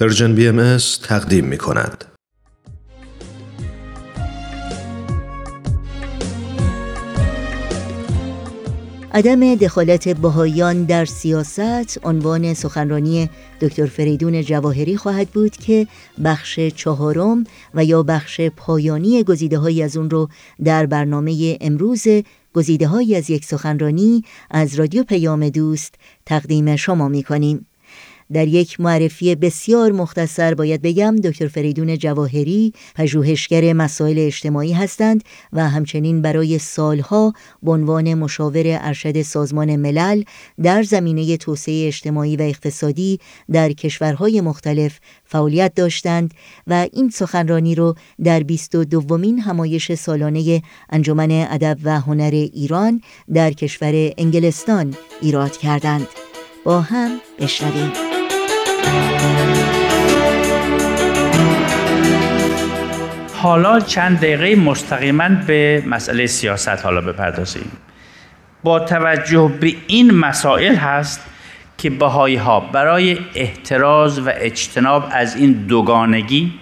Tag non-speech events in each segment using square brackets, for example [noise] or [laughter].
Persian BMS تقدیم می کند. عدم دخالت بهاییان در سیاست عنوان سخنرانی دکتر فریدون جواهری خواهد بود که بخش چهارم و یا بخش پایانی گزیده های از اون رو در برنامه امروز گزیده های از یک سخنرانی از رادیو پیام دوست تقدیم شما می کنیم. در یک معرفی بسیار مختصر باید بگم دکتر فریدون جواهری پژوهشگر مسائل اجتماعی هستند و همچنین برای سالها به عنوان مشاور ارشد سازمان ملل در زمینه توسعه اجتماعی و اقتصادی در کشورهای مختلف فعالیت داشتند و این سخنرانی رو در 22 دومین همایش سالانه انجمن ادب و هنر ایران در کشور انگلستان ایراد کردند. با هم بشنویم. حالا چند دقیقه مستقیما به مسئله سیاست حالا بپردازیم. با توجه به این مسائل هست که بهایی ها برای احتراز و اجتناب از این دوگانگی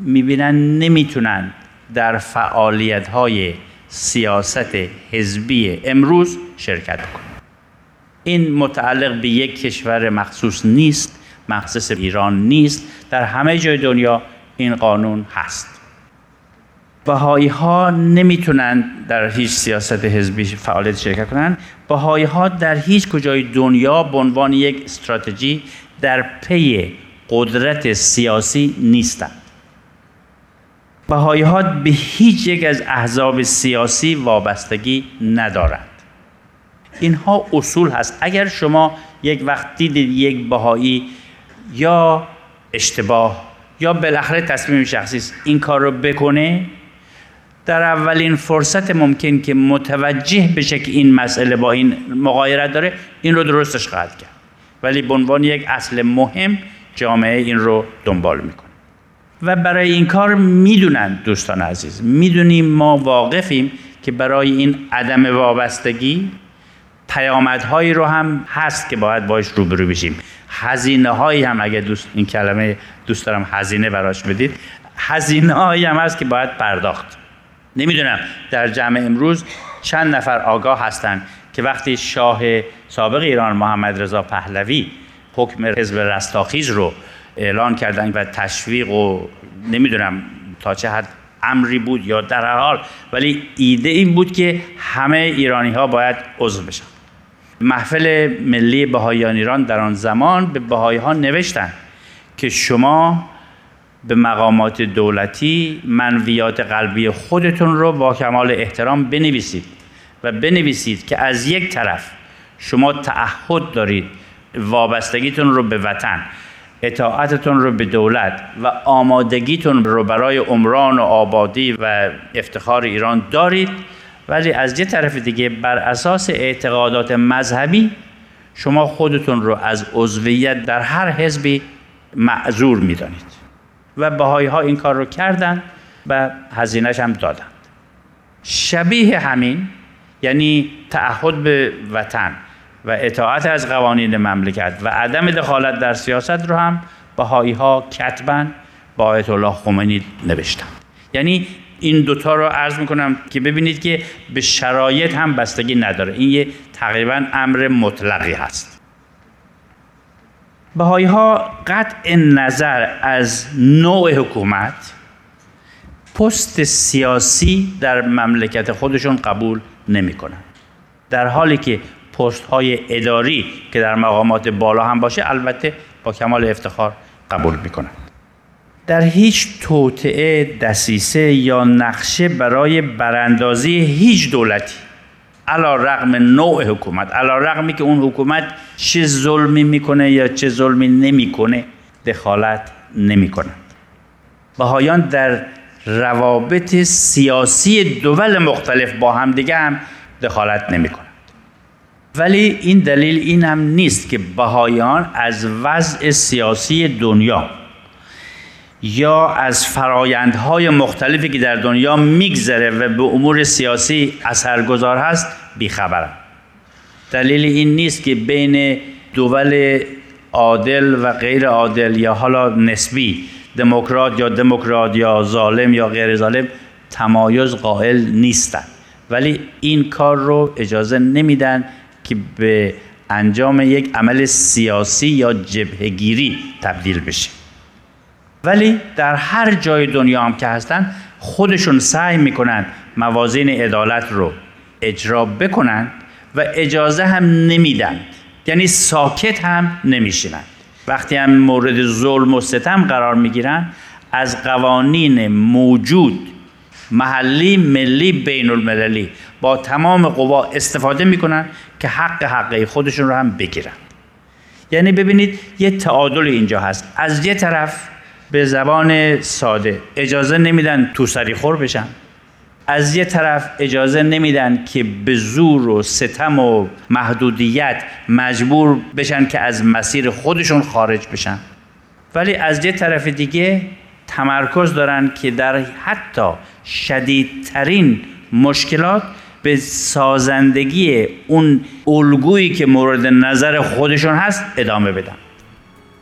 می‌بینن نمی‌تونن در فعالیت های سیاست حزبی امروز شرکت کنند این متعلق به یک کشور مخصوص نیست. مخصوص ایران نیست. در همه جای دنیا این قانون هست. بهایی ها نمی‌تونن در هیچ سیاست حزبی فعالیت شرکت کنند بهایی ها در هیچ کجای دنیا به عنوان یک استراتژی در پی قدرت سیاسی نیستند. بهایی ها به هیچ یک از احزاب سیاسی وابستگی ندارند. اینها اصول هست. اگر شما یک وقت دیدید یک بهایی یا اشتباه یا بالاخره تصمیم شخصی است این کار رو بکنه در اولین فرصت ممکن که متوجه بشه که این مسئله با این مقایرت داره این رو درستش خواهد کرد. ولی به عنوان یک اصل مهم جامعه این رو دنبال می‌کنه. و برای این کار می‌دونن دوستان عزیز می‌دونیم ما واقفیم که برای این عدم وابستگی پیامدهایی رو هم هست که باید باش روبرو بشیم. هزینه هایی هم اگه دوست این کلمه دوست دارم هزینه براش بدید. هزینه هایی هم هست که باید پرداخت. نمی‌دونم در جمع امروز چند نفر آگاه هستند که وقتی شاه سابق ایران محمد رضا پهلوی حکم حزب رستاخیز رو اعلان کردن و تشویق و نمی‌دونم تا چه حد امری بود یا در حال ولی ایده این بود که همه ایرانی ها باید عضو بشن. محفل ملی بهاییان ایران در آن زمان به بهایی ها نوشتن که شما به مقامات دولتی منویات قلبی خودتون رو با کمال احترام بنویسید و بنویسید که از یک طرف شما تعهد دارید وابستگیتون رو به وطن اطاعتتون رو به دولت و آمادگیتون رو برای عمران و آبادی و افتخار ایران دارید ولی از یه طرف دیگه بر اساس اعتقادات مذهبی شما خودتون رو از عضویت در هر حزبی معذور می‌دانید. و بهایی ها این کار رو کردن و هزینهش هم دادند شبیه همین یعنی تعهد به وطن و اطاعت از قوانین مملکت و عدم دخالت در سیاست رو هم بهایی ها کتبا با آیت الله خمینی نوشتن. یعنی این دوتا رو عرض می‌کنم که ببینید که به شرایط هم بستگی نداره. این یه تقریبا امر مطلقی هست. بهایی ها قطع نظر از نوع حکومت پست سیاسی در مملکت خودشون قبول نمی در حالی که پست های اداری که در مقامات بالا هم باشه البته با کمال افتخار قبول می‌کنن. در هیچ توطعه دسیسه یا نقشه برای براندازی هیچ دولتی علا رقم نوع حکومت علا رقمی که اون حکومت چه ظلمی می‌کنه یا چه ظلمی نمی‌کنه دخالت نمی‌کنه بهایان در روابط سیاسی دول مختلف با همدیگه هم دخالت نمی‌کنه ولی این دلیل این هم نیست که بهایان از وضع سیاسی دنیا یا از فرایندهای مختلفی که در دنیا میگذره و به امور سیاسی اثرگذار هست بیخبرم دلیل این نیست که بین دول عادل و غیر عادل یا حالا نسبی دموکرات یا دموکرات یا ظالم یا غیر ظالم تمایز قائل نیستند ولی این کار رو اجازه نمیدن که به انجام یک عمل سیاسی یا جبهگیری تبدیل بشه. ولی در هر جای دنیا هم که هستن خودشون سعی می‌کنن موازین عدالت رو اجرا بکنن و اجازه هم نمیدن. یعنی ساکت هم نمیشینن. وقتی هم مورد ظلم و ستم قرار می‌گیرن از قوانین موجود محلی ملی بین المللی با تمام قوا استفاده می‌کنن که حق حقه خودشون رو هم بگیرن. یعنی ببینید یه تعادل اینجا هست. از یه طرف به زبان ساده. اجازه نمیدن تو سری خور بشن. از یه طرف اجازه نمیدن که به زور و ستم و محدودیت مجبور بشن که از مسیر خودشون خارج بشن. ولی از یه طرف دیگه تمرکز دارن که در حتی شدیدترین مشکلات به سازندگی اون الگویی که مورد نظر خودشون هست ادامه بدن.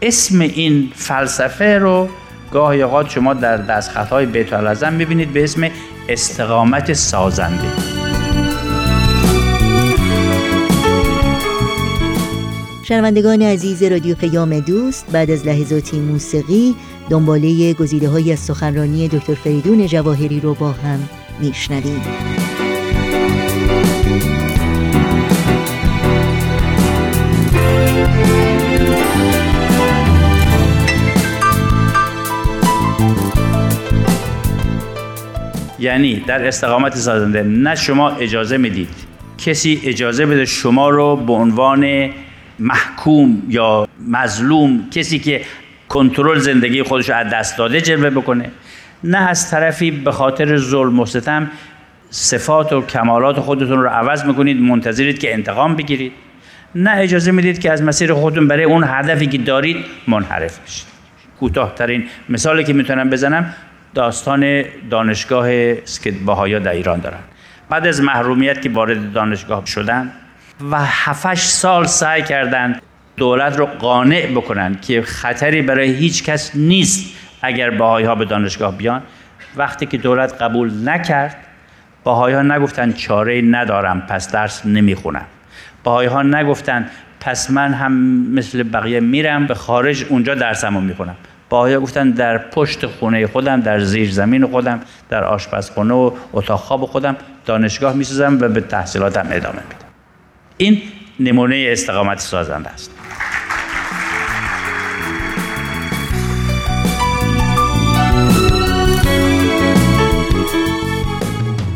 اسم این فلسفه رو گاهی اوقات شما در دستخطهای بیت العظم می‌بینید به اسم استقامت سازنده. شنوندگان عزیز رادیو پیام دوست بعد از لحظاتی موسیقی دنباله گزیده های از سخنرانی دکتر فریدون جواهری رو با هم میشنویم. یعنی در استقامت سازنده نه شما اجازه می‌دید. کسی اجازه بده شما رو به عنوان محکوم یا مظلوم کسی که کنترل زندگی خودش رو از دست داده جلوه بکنه. نه از طرفی به خاطر ظلم و ستم صفات و کمالات خودتون رو عوض می‌کنید منتظرید که انتقام بگیرید. نه اجازه می‌دید که از مسیر خودتون برای اون هدفی که دارید منحرف بشید. کوتاهترین مثالی که می‌تونم بزنم داستان دانشگاه که باهایا در ایران دارن. بعد از محرومیت که وارد دانشگاه شدن و هفتش سال سعی کردند دولت رو قانع بکنن که خطری برای هیچ کس نیست اگر باهایی ها به دانشگاه بیان. وقتی که دولت قبول نکرد باهایی ها نگفتن چاره ندارم پس درس نمی‌خونم. باهایی ها نگفتن پس من هم مثل بقیه میرم به خارج اونجا درسمو می‌خونم. باهایا گفتن در پشت خونه خودم در زیر زمین خودم در آشپزخونه و اتاق خواب خودم دانشگاه می‌سازم و به تحصیلاتم ادامه میدم. این نمونه استقامت سازنده است.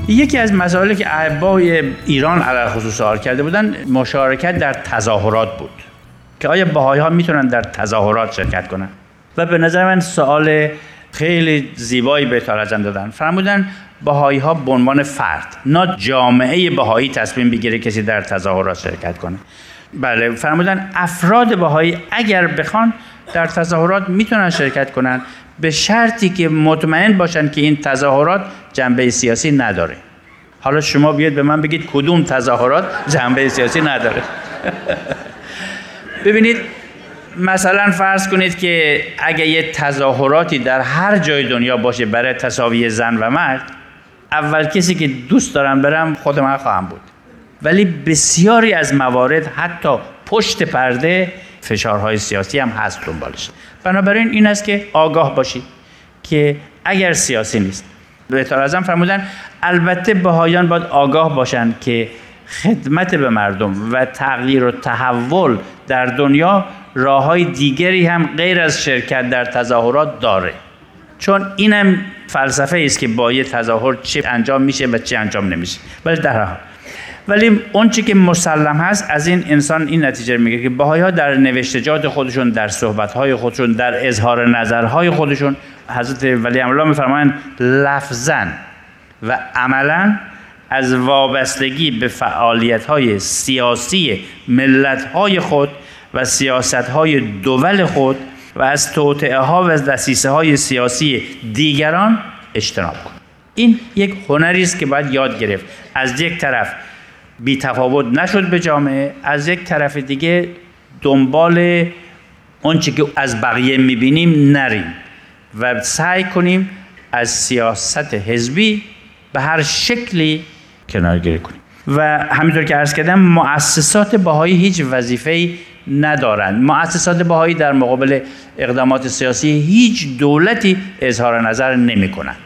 یکی از مسائلی که احبای ایران علی خصوص سوال کرده بودن مشارکت در تظاهرات بود. که آیا باهایی ها می‌تونن در تظاهرات شرکت کنن؟ و به نظر من سوال خیلی زیبایی به ازم دادن. فرمودن باهایی ها به عنوان فرد نه جامعه باهایی تصمیم بگیره کسی در تظاهرات شرکت کنه. بله فرمودن افراد باهایی اگر بخوان در تظاهرات می‌تونن شرکت کنن به شرطی که مطمئن باشن که این تظاهرات جنبه سیاسی نداره. حالا شما بیاد به من بگید کدوم تظاهرات جنبه سیاسی نداره. [laughs] ببینید مثلا فرض کنید که اگه یه تظاهراتی در هر جای دنیا باشه برای تصاوی زن و مرد اول کسی که دوست دارم برم خود من خواهم بود. ولی بسیاری از موارد حتی پشت پرده فشارهای سیاسی هم هست دنبالش. بنابراین این است که آگاه باشید که اگر سیاسی نیست. بهتر ازم فرمودن البته بهایان باید آگاه باشند که خدمت به مردم و تغییر و تحول در دنیا راه های دیگری هم غیر از شرکت در تظاهرات داره. چون اینم فلسفه است که با یه تظاهر چه انجام میشه و چه انجام نمیشه. ولی در حال. ولی اون چی که مسلم هست از این انسان این نتیجه میگه که باهایی ها در نوشتجات خودشون در صحبت های خودشون در اظهار نظرهای خودشون حضرت ولی امرالله میفرمایند لفظا و عملا از وابستگی به فعالیت سیاسی ملت خود و سیاست دول خود و از توطعه ها و دسیسه های سیاسی دیگران اجتناب کن. این یک هنری است که باید یاد گرفت. از یک طرف بی تفاوت نشد به جامعه از یک طرف دیگه دنبال اونچه که از بقیه می‌بینیم نریم و سعی کنیم از سیاست حزبی به هر شکلی کنارگیری کنیم. و همینطور که عرض کردم مؤسسات باهایی هیچ وظیفه ندارند. مؤسسات باهایی در مقابل اقدامات سیاسی هیچ دولتی اظهار نظر نمی کنند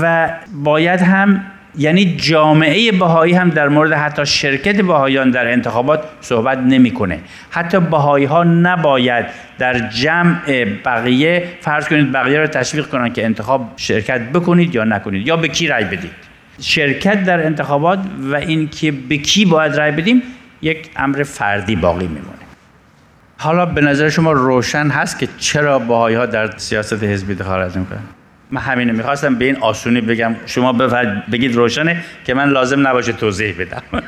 و باید هم یعنی جامعه بهایی هم در مورد حتی شرکت بهاییان در انتخابات صحبت نمی‌کنه. حتی بهایی ها نباید در جمع بقیه فرض کنید بقیه رو تشویق کنن که انتخاب شرکت بکنید یا نکنید یا به کی رای بدید. شرکت در انتخابات و اینکه به کی باید رای بدیم یک امر فردی باقی میمونه. حالا به نظر شما روشن هست که چرا باهایی ها در سیاست حزبی دخالت می‌کنن؟ من همینه می‌خواستم به این آسونی بگم. شما بگید روشنه که من لازم نباشه توضیح بدم. [laughs]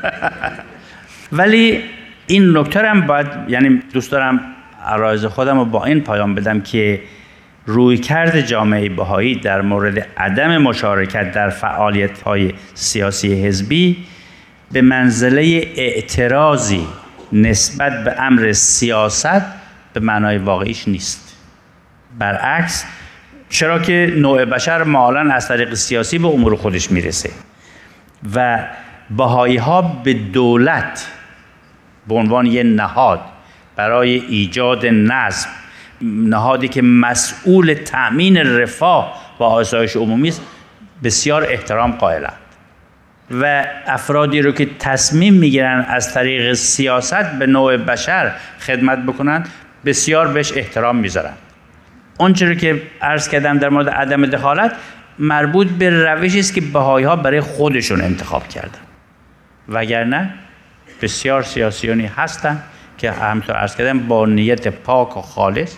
ولی این نکته هم باید یعنی دوست دارم عرایز خودم رو با این پایان بدم که رویکرد جامعه بهایی در مورد عدم مشارکت در فعالیت های سیاسی حزبی به منزله اعتراضی نسبت به امر سیاست به معنای واقعیش نیست. برعکس چرا که نوع بشر معالا از طریق سیاسی به امور خودش می‌رسه و بهایی ها به دولت به عنوان یه نهاد برای ایجاد نظم نهادی که مسئول تأمین رفاه و آسایش عمومی است بسیار احترام قائلند. و افرادی رو که تصمیم می‌گیرن از طریق سیاست به نوع بشر خدمت بکنند بسیار بهش احترام می‌ذارن. آنچه رو که عرض کردم در مورد عدم دخالت مربوط به روشی است که بهایی ها برای خودشون انتخاب کردن وگرنه بسیار سیاسیونی هستن که همطور عرض کردم با نیت پاک و خالص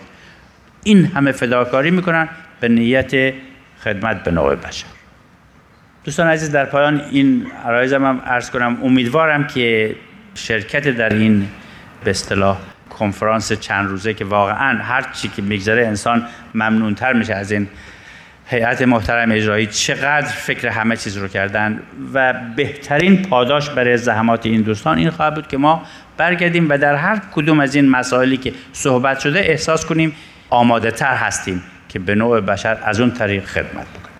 این همه فداکاری می‌کنن به نیت خدمت به نوع بشر. دوستان عزیز در پایان این عرایزم هم عرض کنم امیدوارم که شرکت در این به اصطلاح کنفرانس چند روزه که واقعا هر چی که میگذره انسان ممنونتر میشه از این هیئت محترم اجرایی چقدر فکر همه چیز رو کردن و بهترین پاداش برای زحمات این دوستان این خواهد بود که ما برگردیم و در هر کدوم از این مسائلی که صحبت شده احساس کنیم آماده تر هستیم که به نوع بشر از اون طریق خدمت بکنیم.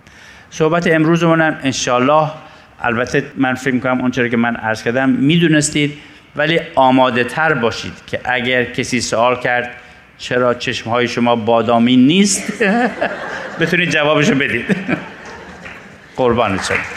صحبت امروزمون هم انشالله البته من فکر می‌کنم اون که من عرض کردم می‌دونستید ولی آماده تر باشید که اگر کسی سوال کرد چرا چشم های شما بادامی نیست؟ [laughs] بتونید جوابشو بدید. [laughs] قربان شد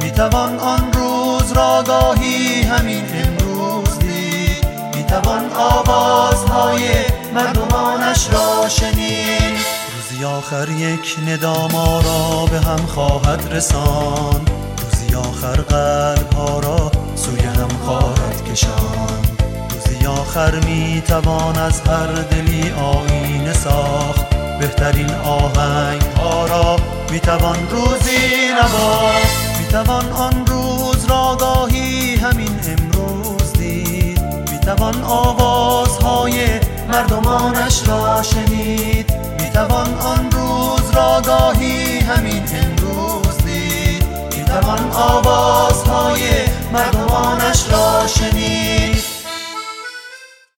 می توان آن روز را گاهی همین امروز دید. می توان آوازهای مردمانش را شنید. روزی آخر یک نداما را به هم خواهد رسان روزی آخر قلب ها را سوی هم خواهد کشان روزی آخر می توان از هر دلی آینه ساخت. بهترین آهنگ ها را می توان روزی نواخت. توان آن روز را گاهی همین امروز دید. می‌توان آوازهای مردمانش را شنید. می‌توان آن روز را گاهی همین امروز دید. می‌توان آوازهای مردمانش را شنید.